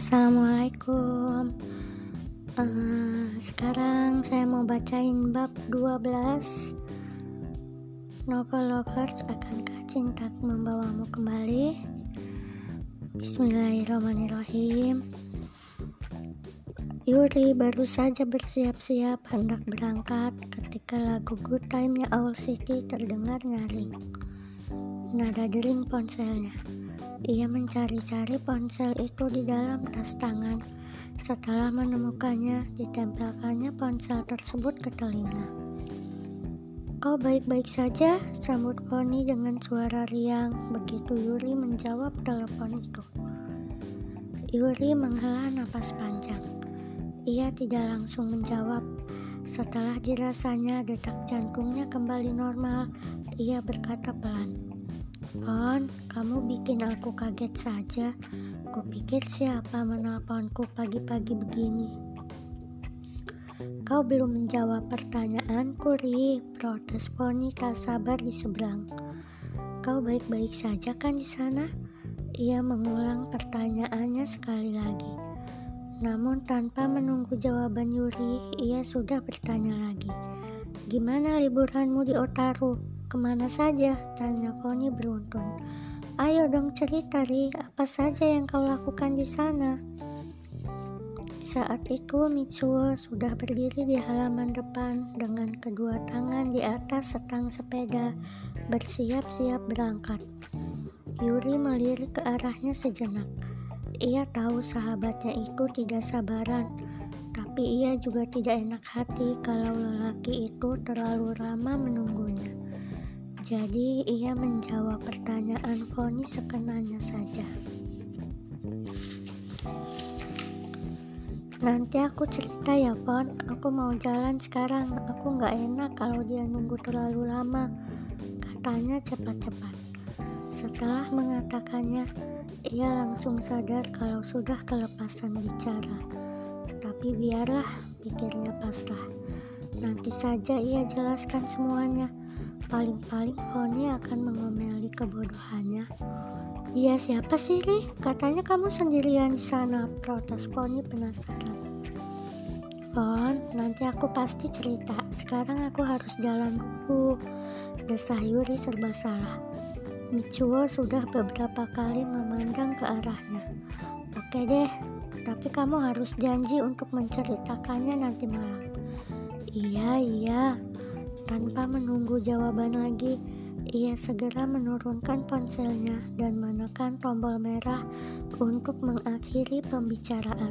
Assalamualaikum uh, Sekarang saya mau bacain bab 12 Novel Lovers Akankah cinta membawamu kembali Bismillahirrahmanirrahim Yuri baru saja bersiap-siap hendak berangkat ketika lagu Good Time-nya Owl City terdengar nyaring. Nada dering ponselnya. Ia mencari-cari ponsel itu di dalam tas tangan. Setelah menemukannya, ditempelkannya ponsel tersebut ke telinga. Kau baik-baik saja, sambut Poni dengan suara riang begitu Yuri menjawab telepon itu. Yuri menghela napas panjang. Ia tidak langsung menjawab. Setelah dirasanya detak jantungnya kembali normal, ia berkata pelan, On, kamu bikin aku kaget saja. Kupikir siapa menelponku pagi-pagi begini. Kau belum menjawab pertanyaanku, Ri. Protes Poni tak sabar di seberang. Kau baik-baik saja kan di sana? Ia mengulang pertanyaannya sekali lagi. Namun tanpa menunggu jawaban Yuri, ia sudah bertanya lagi. Gimana liburanmu di Otaru? Ke mana saja? Tanya Poni beruntun. Ayo dong cerita, Ri. Apa saja yang kau lakukan di sana? Saat itu Mitsuo sudah berdiri di halaman depan dengan kedua tangan di atas setang sepeda, bersiap-siap berangkat. Yuri melirik ke arahnya sejenak. Ia tahu sahabatnya itu tidak sabaran, tapi ia juga tidak enak hati kalau lelaki itu terlalu ramah menunggunya. Jadi ia menjawab pertanyaan Foni sekenanya saja. Nanti aku cerita ya Fon, aku mau jalan sekarang. Aku nggak enak kalau dia nunggu terlalu lama. Katanya cepat-cepat. Setelah mengatakannya, ia langsung sadar kalau sudah kelepasan bicara. Tapi biarlah, pikirnya pasrah. Nanti saja ia jelaskan semuanya. Paling-paling Foni akan mengomeli kebodohannya. Dia siapa sih, Ri? Katanya kamu sendirian di sana, protes Poni penasaran. Fon, nanti aku pasti cerita. Sekarang aku harus jalan dulu. Desah Yuri serba salah. Michuo sudah beberapa kali memandang ke arahnya. Oke deh, tapi kamu harus janji untuk menceritakannya nanti malam. Iya, iya, tanpa menunggu jawaban lagi, ia segera menurunkan ponselnya dan menekan tombol merah untuk mengakhiri pembicaraan.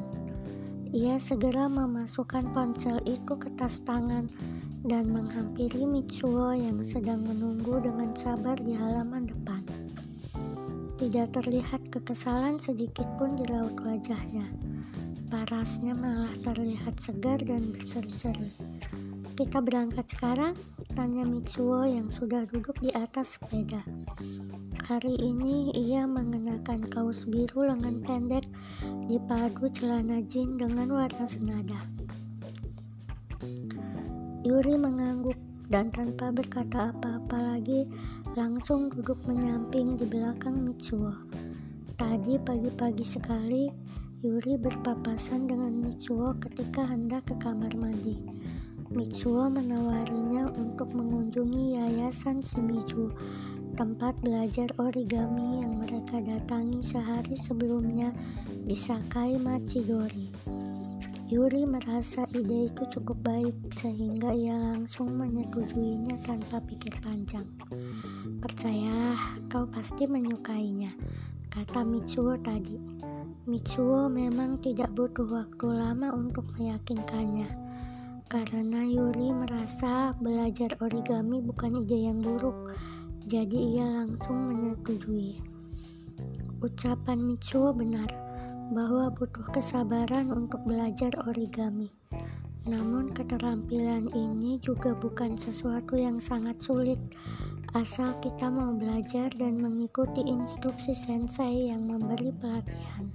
Ia segera memasukkan ponsel itu ke tas tangan dan menghampiri Mitsuo yang sedang menunggu dengan sabar di halaman depan. Tidak terlihat kekesalan sedikit pun di raut wajahnya. Parasnya malah terlihat segar dan berseri-seri. Kita berangkat sekarang? Tanya Mitsuo yang sudah duduk di atas sepeda. Hari ini ia mengenakan kaos biru lengan pendek dipadu celana jeans dengan warna senada. Yuri mengangguk dan tanpa berkata apa-apa lagi langsung duduk menyamping di belakang Mitsuo. Tadi pagi-pagi sekali Yuri berpapasan dengan Mitsuo ketika hendak ke kamar mandi. Mitsuo menawarinya untuk mengunjungi Yayasan Shimizu, tempat belajar origami yang mereka datangi sehari sebelumnya di Sakai Machidori. Yuri merasa ide itu cukup baik sehingga ia langsung menyetujuinya tanpa pikir panjang. Percayalah, kau pasti menyukainya, kata Mitsuo tadi. Mitsuo memang tidak butuh waktu lama untuk meyakinkannya karena Yuri merasa belajar origami bukan ide yang buruk, jadi ia langsung menyetujui. Ucapan Mitsuo benar bahwa butuh kesabaran untuk belajar origami. Namun keterampilan ini juga bukan sesuatu yang sangat sulit asal kita mau belajar dan mengikuti instruksi sensei yang memberi pelatihan.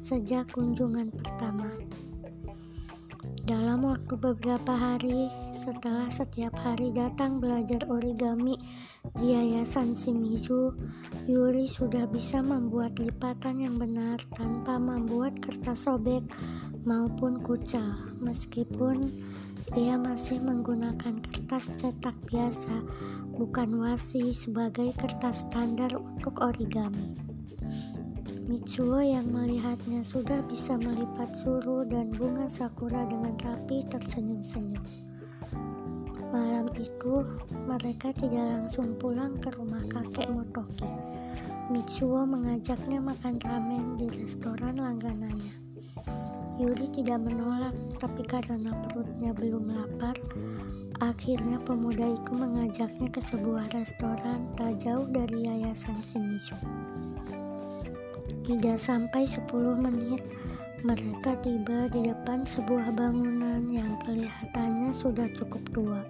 Sejak kunjungan pertama, Dalam waktu beberapa hari setelah setiap hari datang belajar origami di Yayasan Shimizu, Yuri sudah bisa membuat lipatan yang benar tanpa membuat kertas sobek maupun kucel. Meskipun ia masih menggunakan kertas cetak biasa, bukan wasi sebagai kertas standar untuk origami. Mitsuo yang melihatnya sudah bisa melipat suru dan bunga sakura dengan rapi tersenyum-senyum. Malam itu, mereka tidak langsung pulang ke rumah kakek Motoki. Mitsuo mengajaknya makan ramen di restoran langganannya. Yuri tidak menolak, tapi karena perutnya belum lapar, akhirnya pemuda itu mengajaknya ke sebuah restoran tak jauh dari yayasan Shimizu. Tidak sampai 10 menit, mereka tiba di depan sebuah bangunan yang kelihatannya sudah cukup tua.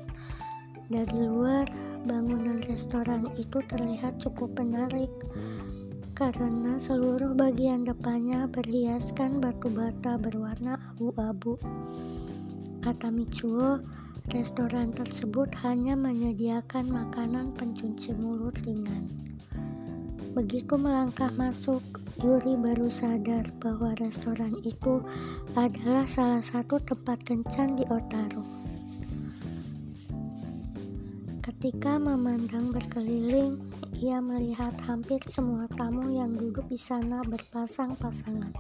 Dari luar, bangunan restoran itu terlihat cukup menarik karena seluruh bagian depannya berhiaskan batu bata berwarna abu-abu. Kata Mitsuo, restoran tersebut hanya menyediakan makanan pencuci mulut ringan. Begitu melangkah masuk, Yuri baru sadar bahwa restoran itu adalah salah satu tempat kencan di Otaru. Ketika memandang berkeliling, ia melihat hampir semua tamu yang duduk di sana berpasang-pasangan.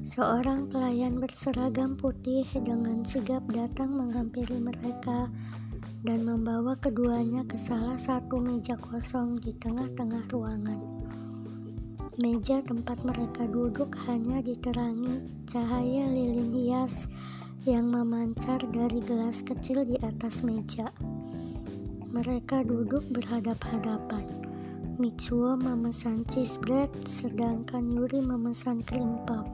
Seorang pelayan berseragam putih dengan sigap datang menghampiri mereka dan membawa keduanya ke salah satu meja kosong di tengah-tengah ruangan. Meja tempat mereka duduk hanya diterangi cahaya lilin hias yang memancar dari gelas kecil di atas meja. Mereka duduk berhadap-hadapan. Mitsuo memesan cheese bread, sedangkan Yuri memesan cream puff.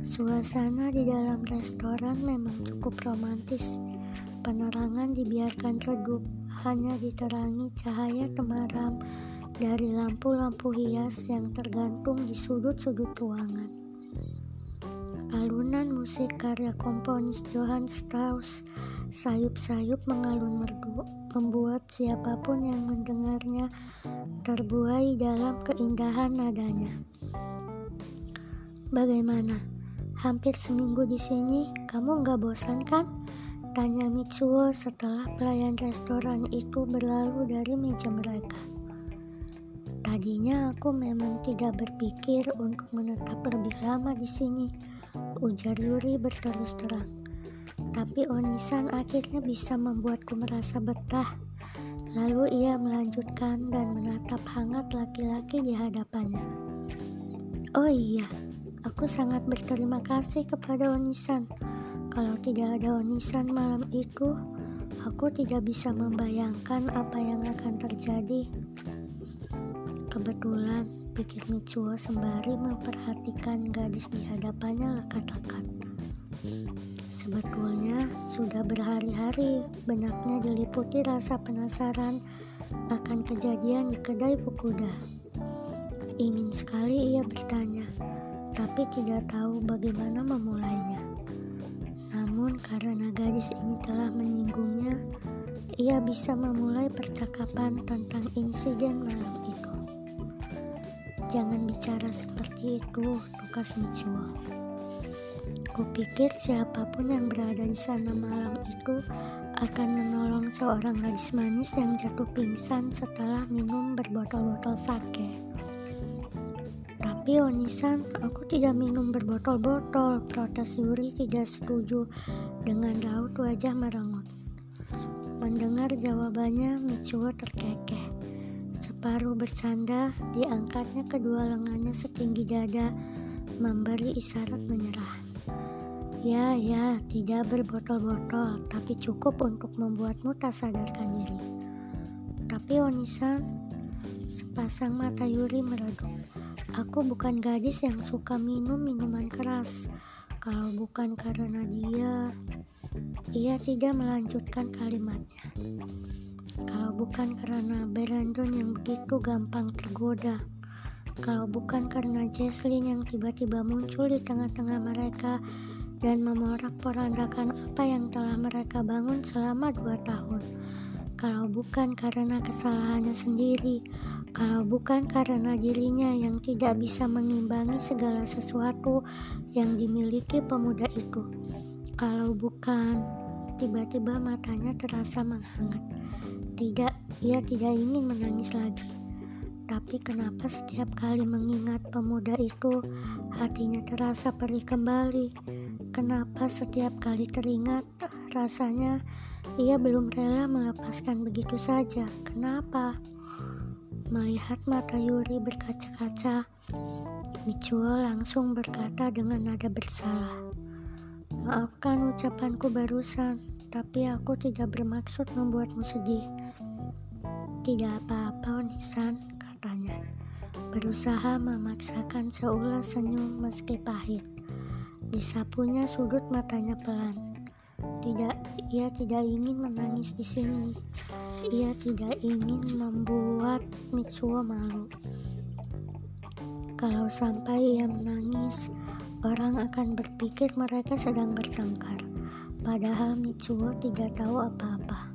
Suasana di dalam restoran memang cukup romantis. Penerangan dibiarkan redup, hanya diterangi cahaya temaram dari lampu-lampu hias yang tergantung di sudut-sudut ruangan. Alunan musik karya komponis Johann Strauss sayup-sayup mengalun merdu, membuat siapa pun yang mendengarnya terbuai dalam keindahan nadanya. Bagaimana? Hampir seminggu di sini, kamu nggak bosan kan? Tanya Mitsuo setelah pelayan restoran itu berlalu dari meja mereka. Tadinya aku memang tidak berpikir untuk menetap lebih lama di sini, ujar Yuri berterus terang. Tapi Onisan akhirnya bisa membuatku merasa betah. Lalu ia melanjutkan dan menatap hangat laki-laki di hadapannya. Oh iya, aku sangat berterima kasih kepada Onisan. Kalau tidak ada Onisan malam itu, aku tidak bisa membayangkan apa yang akan terjadi. Kebetulan, pikir Mitsuo sembari memperhatikan gadis di hadapannya lekat-lekat. Sebetulnya sudah berhari-hari benaknya diliputi rasa penasaran akan kejadian di kedai Fukuda. Ingin sekali ia bertanya, tapi tidak tahu bagaimana memulainya. Karena gadis ini telah menyinggungnya, ia bisa memulai percakapan tentang insiden malam itu. Jangan bicara seperti itu, tukas Mitsuo. Kupikir siapa pun yang berada di sana malam itu akan menolong seorang gadis manis yang jatuh pingsan setelah minum berbotol-botol sake. Tapi Onisan, aku tidak minum berbotol-botol, protes Yuri tidak setuju dengan raut wajah merengut. Mendengar jawabannya, Mitsuo terkekeh. Separuh bercanda, diangkatnya kedua lengannya setinggi dada, memberi isyarat menyerah. Ya, ya, tidak berbotol-botol, tapi cukup untuk membuatmu tak sadarkan diri. Tapi Onisan, sepasang mata Yuri meredup. Aku bukan gadis yang suka minum minuman keras. Kalau bukan karena dia, ia tidak melanjutkan kalimatnya. Kalau bukan karena Brandon yang begitu gampang tergoda, kalau bukan karena Jesslyn yang tiba-tiba muncul di tengah-tengah mereka dan memorak-porandakan apa yang telah mereka bangun selama dua tahun. Kalau bukan karena kesalahannya sendiri, kalau bukan karena dirinya yang tidak bisa mengimbangi segala sesuatu yang dimiliki pemuda itu. Kalau bukan, tiba-tiba matanya terasa menghangat. Tidak, ia tidak ingin menangis lagi. Tapi kenapa setiap kali mengingat pemuda itu, hatinya terasa perih kembali Kenapa setiap kali teringat rasanya ia belum rela melepaskan begitu saja? Kenapa? Melihat mata Yuri berkaca-kaca, Michuo langsung berkata dengan nada bersalah. Maafkan ucapanku barusan, tapi aku tidak bermaksud membuatmu sedih. Tidak apa-apa, Nisan, katanya. Berusaha memaksakan seulas senyum meski pahit. Disapunya sudut matanya pelan. Tidak, ia tidak ingin menangis di sini. Ia tidak ingin membuat Mitsuo malu. Kalau sampai ia menangis, orang akan berpikir mereka sedang bertengkar. Padahal Mitsuo tidak tahu apa-apa.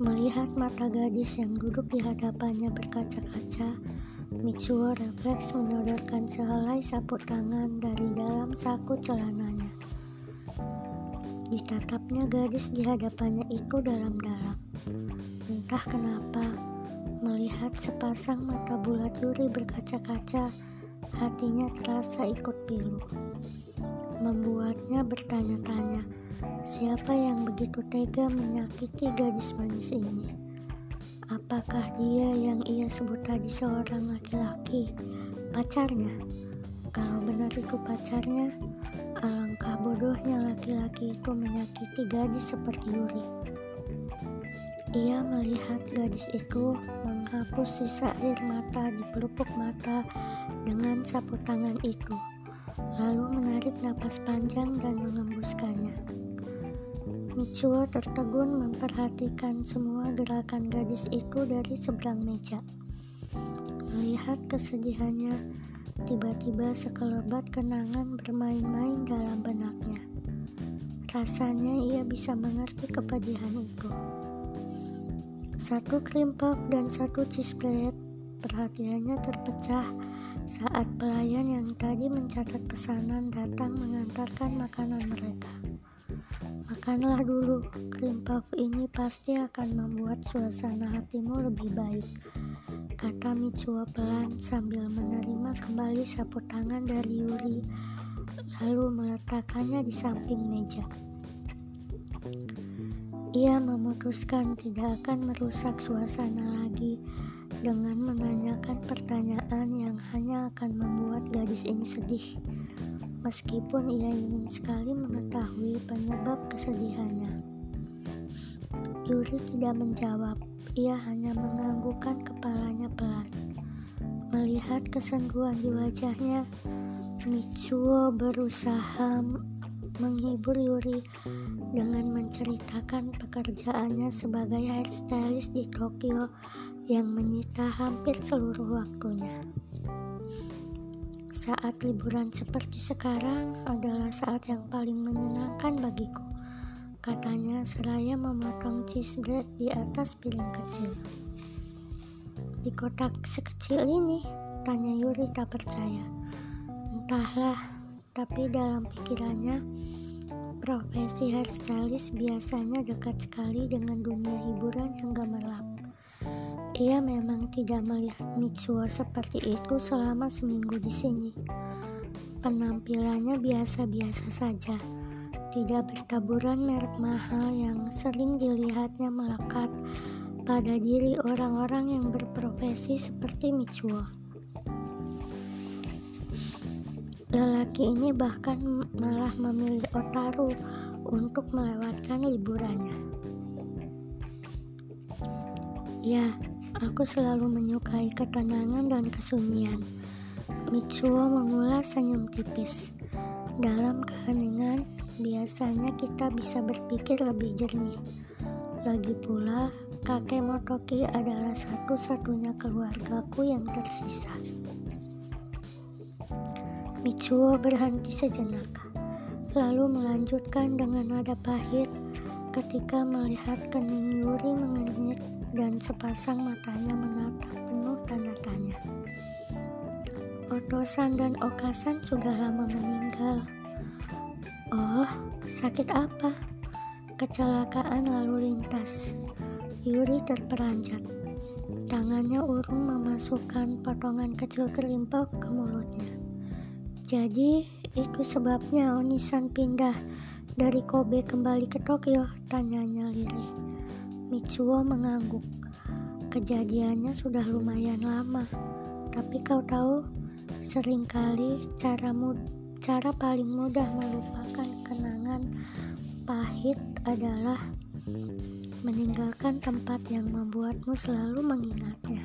Melihat mata gadis yang duduk di hadapannya berkaca-kaca, Mitsuo refleks menyodorkan sehelai sapu tangan dari dalam saku celananya. Ditatapnya gadis di hadapannya itu dalam-dalam. Entah kenapa, melihat sepasang mata bulat Yuri berkaca-kaca, hatinya terasa ikut pilu. Membuatnya bertanya-tanya, siapa yang begitu tega menyakiti gadis manis ini? Apakah dia yang ia sebut tadi seorang laki-laki, pacarnya? Kalau benar itu pacarnya, alangkah bodohnya laki-laki itu menyakiti gadis seperti Yuri. Ia melihat gadis itu menghapus sisa air mata di pelupuk mata dengan sapu tangan itu, lalu menarik napas panjang dan mengembuskannya. Michuo tertegun memperhatikan semua gerakan gadis itu dari seberang meja. Melihat kesedihannya, tiba-tiba sekelebat kenangan bermain-main dalam benaknya. Rasanya ia bisa mengerti kepedihan itu. Satu krim puff dan satu cheese plate, perhatiannya terpecah saat pelayan yang tadi mencatat pesanan datang mengantarkan makanan mereka. Makanlah dulu, krim puff ini pasti akan membuat suasana hatimu lebih baik. Kata Mitsuo pelan sambil menerima kembali sapu tangan dari Yuri, lalu meletakkannya di samping meja. Ia memutuskan tidak akan merusak suasana lagi dengan menanyakan pertanyaan yang hanya akan membuat gadis ini sedih meskipun ia ingin sekali mengetahui penyebab kesedihannya. Yuri tidak menjawab, ia hanya menganggukkan kepalanya pelan. Melihat kesenduan di wajahnya, Mitsuo berusaha menghibur Yuri dengan menceritakan pekerjaannya sebagai hairstylist di Tokyo yang menyita hampir seluruh waktunya. Saat liburan seperti sekarang adalah saat yang paling menyenangkan bagiku, katanya seraya memotong cheese bread di atas piring kecil. Di kotak sekecil ini, tanya Yuri tak percaya. Entahlah, tapi dalam pikirannya, profesi hairstylist biasanya dekat sekali dengan dunia hiburan yang gemerlap. Ia memang tidak melihat Mitsuo seperti itu selama seminggu di sini. Penampilannya biasa-biasa saja, tidak bertaburan merek mahal yang sering dilihatnya melekat pada diri orang-orang yang berprofesi seperti Mitsuo. Lelaki ini bahkan malah memilih Otaru untuk melewatkan liburannya. Ya, Aku selalu menyukai ketenangan dan kesunyian. Mitsuo mengulas senyum tipis. Dalam keheningan, biasanya kita bisa berpikir lebih jernih. Lagi pula, kakek Motoki adalah satu-satunya keluargaku yang tersisa. Mitsuo berhenti sejenak. lalu melanjutkan dengan nada pahit ketika melihat kening Yuri mengernyit dan sepasang matanya menatap penuh tanda tanya. Otosan dan Okasan sudah lama meninggal. Sakit apa? Kecelakaan lalu lintas. Yuri terperanjat. Tangannya urung memasukkan potongan kecil kerimpau ke mulutnya. Jadi, itu sebabnya Onisan pindah dari Kobe kembali ke Tokyo, tanyanya Lili. Mitsuo mengangguk. Kejadiannya sudah lumayan lama, tapi kau tahu, sering kali cara mud cara paling mudah melupakan kenangan pahit adalah meninggalkan tempat yang membuatmu selalu mengingatnya.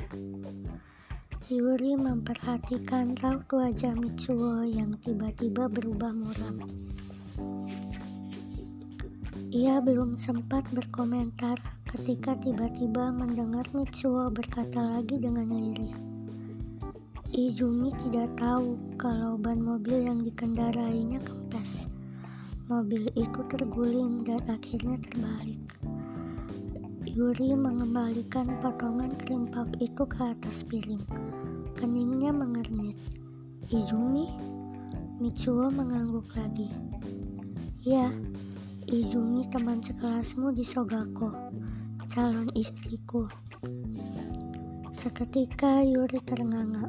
Yuri memperhatikan raut wajah Mitsuo yang tiba-tiba berubah muram. Ia belum sempat berkomentar ketika tiba-tiba mendengar Mitsuo berkata lagi dengan lirih. Izumi tidak tahu kalau ban mobil yang dikendarainya kempes. Mobil itu terguling dan akhirnya terbalik. Yuri mengembalikan potongan krimpap itu ke atas piring. Keningnya mengernyit. Izumi? Mitsuo mengangguk lagi. Ya, Izumi teman sekelasmu di Sogako, calon istriku. Seketika Yuri ternganga.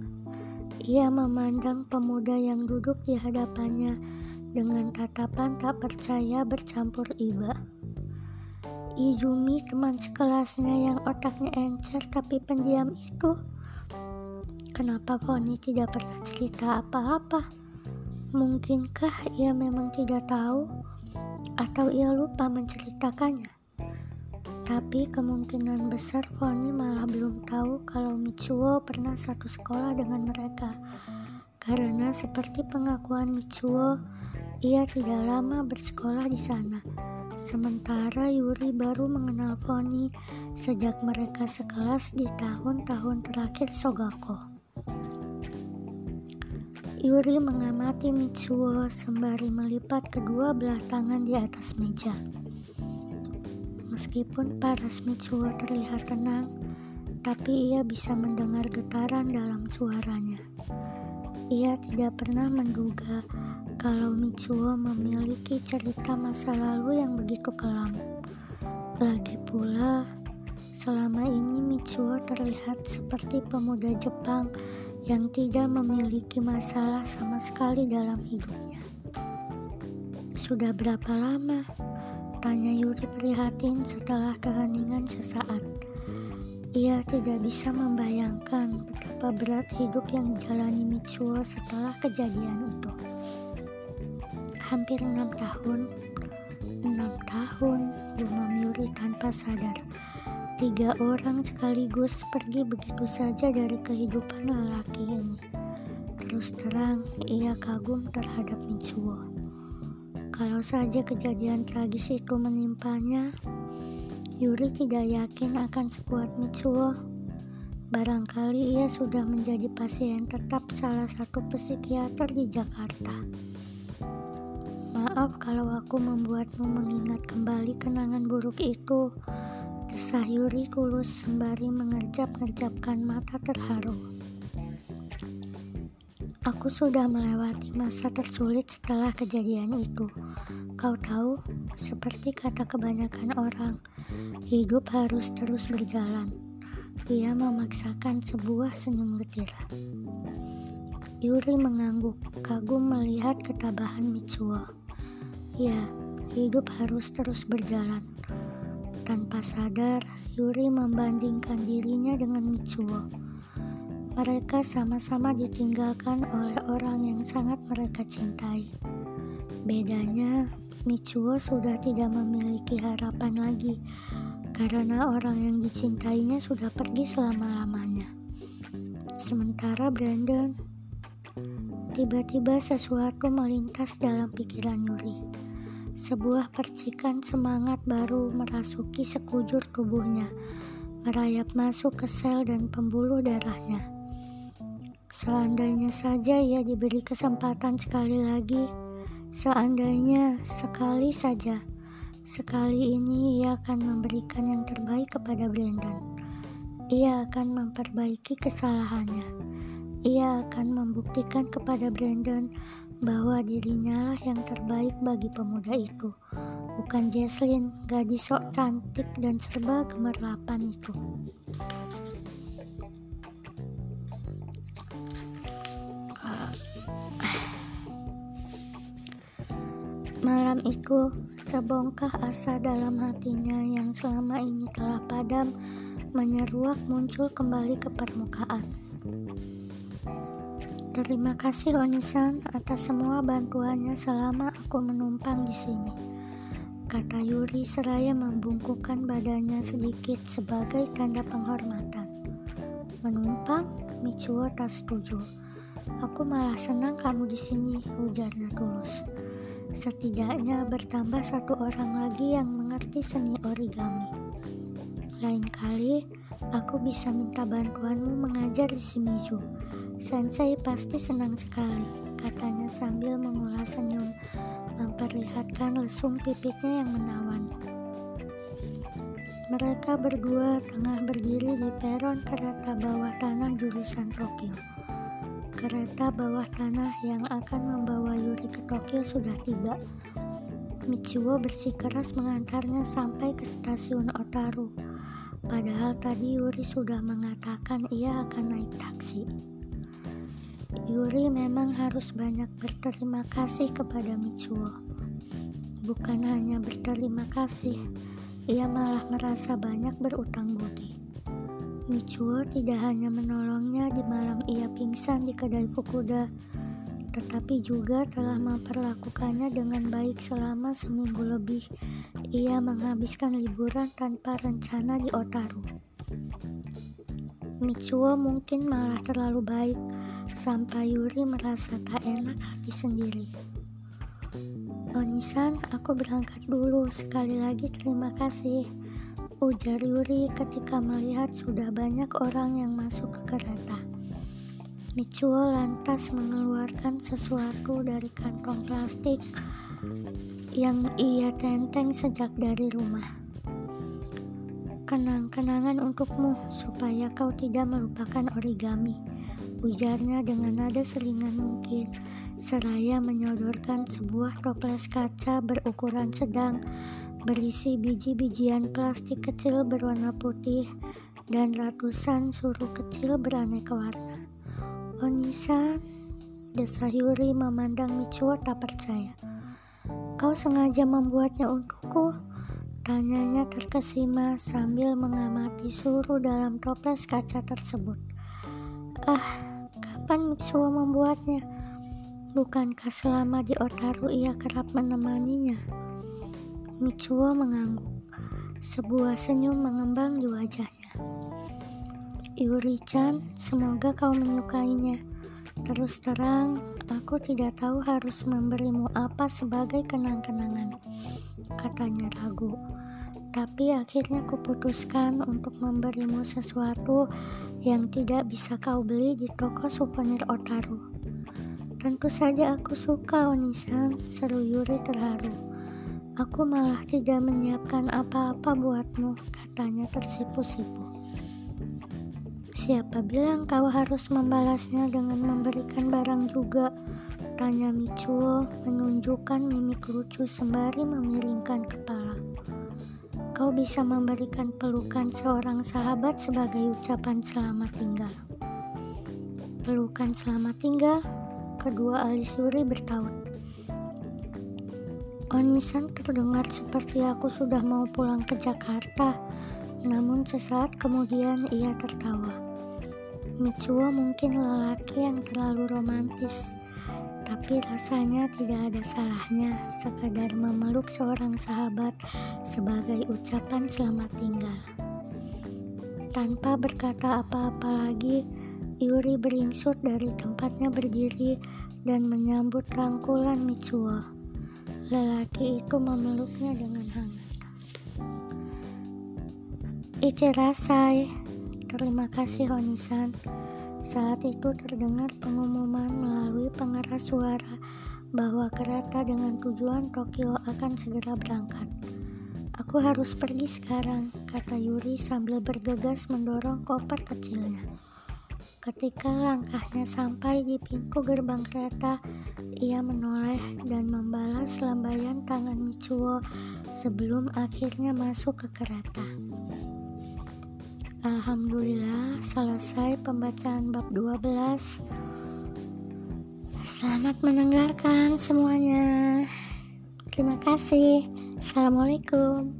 Ia memandang pemuda yang duduk di hadapannya dengan tatapan tak percaya bercampur iba. Izumi teman sekelasnya yang otaknya encer tapi pendiam itu kenapa Poni tidak pernah cerita apa-apa? Mungkinkah ia memang tidak tahu? Atau ia lupa menceritakannya tapi kemungkinan besar Poni malah belum tahu kalau Mitsuo pernah satu sekolah dengan mereka karena seperti pengakuan Mitsuo ia tidak lama bersekolah di sana Sementara Yuri baru mengenal Pony sejak mereka sekelas di tahun-tahun terakhir Sogako. Yuri mengamati Mitsuo sembari melipat kedua belah tangan di atas meja. Meskipun paras Mitsuo terlihat tenang, tapi ia bisa mendengar getaran dalam suaranya. Ia tidak pernah menduga kalau Mitsuo memiliki cerita masa lalu yang begitu kelam. Lagi pula, selama ini Mitsuo terlihat seperti pemuda Jepang yang tidak memiliki masalah sama sekali dalam hidupnya. Sudah berapa lama? Tanya Yuri prihatin setelah keheningan sesaat. Ia tidak bisa membayangkan betapa berat hidup yang dijalani Mitsuo setelah kejadian itu. Hampir enam tahun enam tahun gumam Yuri tanpa sadar. Tiga orang sekaligus pergi begitu saja dari kehidupan lelaki ini. Terus terang ia kagum terhadap Mitsuo kalau saja kejadian tragis itu menimpanya Yuri tidak yakin akan sekuat Mitsuo Barangkali ia sudah menjadi pasien tetap salah satu psikiater di Jakarta. Maaf kalau aku membuatmu mengingat kembali kenangan buruk itu. Desah Yuri tulus sembari mengerjap-ngerjapkan mata terharu. Aku sudah melewati masa tersulit setelah kejadian itu. Kau tahu, seperti kata kebanyakan orang, hidup harus terus berjalan. Ia memaksakan sebuah senyum getir. Yuri mengangguk, kagum melihat ketabahan Mitsuo. Ya, hidup harus terus berjalan. Tanpa sadar, Yuri membandingkan dirinya dengan Mitsuo. Mereka sama-sama ditinggalkan oleh orang yang sangat mereka cintai. Bedanya, Mitsuo sudah tidak memiliki harapan lagi karena orang yang dicintainya sudah pergi selama-lamanya. Sementara Brandon, tiba-tiba sesuatu melintas dalam pikiran Yuri. Sebuah percikan semangat baru merasuki sekujur tubuhnya, merayap masuk ke sel dan pembuluh darahnya. Seandainya saja ia diberi kesempatan sekali lagi, Seandainya sekali saja, sekali ini ia akan memberikan yang terbaik kepada Brandon. Ia akan memperbaiki kesalahannya. Ia akan membuktikan kepada Brandon bahwa dirinya lah yang terbaik bagi pemuda itu, bukan Jesslyn, gadis sok cantik dan serba gemerlapan itu. Malam itu, sebongkah asa dalam hatinya yang selama ini telah padam menyeruak muncul kembali ke permukaan. Terima kasih Onisan atas semua bantuannya selama aku menumpang di sini. Kata Yuri seraya membungkukkan badannya sedikit sebagai tanda penghormatan. Menumpang, Michuo tak setuju. Aku malah senang kamu di sini, ujarnya tulus. Setidaknya bertambah satu orang lagi yang mengerti seni origami. Lain kali, aku bisa minta bantuanmu mengajar di Shimizu. Sensei pasti senang sekali, katanya sambil mengulas senyum, memperlihatkan lesung pipitnya yang menawan. Mereka berdua tengah berdiri di peron kereta bawah tanah jurusan Tokyo. Kereta bawah tanah yang akan membawa Yuri ke Tokyo sudah tiba. Michiwo bersikeras mengantarnya sampai ke stasiun Otaru. Padahal tadi Yuri sudah mengatakan ia akan naik taksi. Yuri memang harus banyak berterima kasih kepada Michiwo. Bukan hanya berterima kasih, ia malah merasa banyak berutang budi. Michuo tidak hanya menolongnya di malam ia pingsan di kedai Fukuda, tetapi juga telah memperlakukannya dengan baik selama seminggu lebih. Ia menghabiskan liburan tanpa rencana di Otaru. Michuo mungkin malah terlalu baik, sampai Yuri merasa tak enak hati sendiri. Onisan, aku berangkat dulu. Sekali lagi terima kasih ujar Yuri ketika melihat sudah banyak orang yang masuk ke kereta. Michuo lantas mengeluarkan sesuatu dari kantong plastik yang ia tenteng sejak dari rumah. Kenang-kenangan untukmu supaya kau tidak melupakan origami, ujarnya dengan nada selingan mungkin, seraya menyodorkan sebuah toples kaca berukuran sedang berisi biji-bijian plastik kecil berwarna putih dan ratusan suruh kecil beraneka warna. Onisa, desa Yuri memandang Michuo tak percaya. Kau sengaja membuatnya untukku? Tanyanya terkesima sambil mengamati suruh dalam toples kaca tersebut. Ah, kapan Mitsuo membuatnya? Bukankah selama di Otaru ia kerap menemaninya? Mitsuo mengangguk. Sebuah senyum mengembang di wajahnya. Yuri-chan, semoga kau menyukainya. Terus terang, aku tidak tahu harus memberimu apa sebagai kenang-kenangan. Katanya ragu. Tapi akhirnya kuputuskan untuk memberimu sesuatu yang tidak bisa kau beli di toko souvenir Otaru. Tentu saja aku suka, Onisan, seru Yuri terharu. Aku malah tidak menyiapkan apa-apa buatmu, katanya tersipu-sipu. Siapa bilang kau harus membalasnya dengan memberikan barang juga? Tanya Michuo menunjukkan mimik lucu sembari memiringkan kepala. Kau bisa memberikan pelukan seorang sahabat sebagai ucapan selamat tinggal. Pelukan selamat tinggal? Kedua alis Yuri bertaut. Onisan terdengar seperti aku sudah mau pulang ke Jakarta, namun sesaat kemudian ia tertawa. Mitsuo mungkin lelaki yang terlalu romantis, tapi rasanya tidak ada salahnya sekadar memeluk seorang sahabat sebagai ucapan selamat tinggal. Tanpa berkata apa-apa lagi, Yuri beringsut dari tempatnya berdiri dan menyambut rangkulan Mitsuo. Lelaki itu memeluknya dengan hangat. Icherasai, terima kasih Honisan. Saat itu terdengar pengumuman melalui pengeras suara bahwa kereta dengan tujuan Tokyo akan segera berangkat. Aku harus pergi sekarang, kata Yuri sambil bergegas mendorong koper kecilnya. Ketika langkahnya sampai di pintu gerbang kereta, ia menoleh dan membalas lambaian tangan Michuo sebelum akhirnya masuk ke kereta. Alhamdulillah selesai pembacaan bab 12. Selamat mendengarkan semuanya. Terima kasih. Assalamualaikum.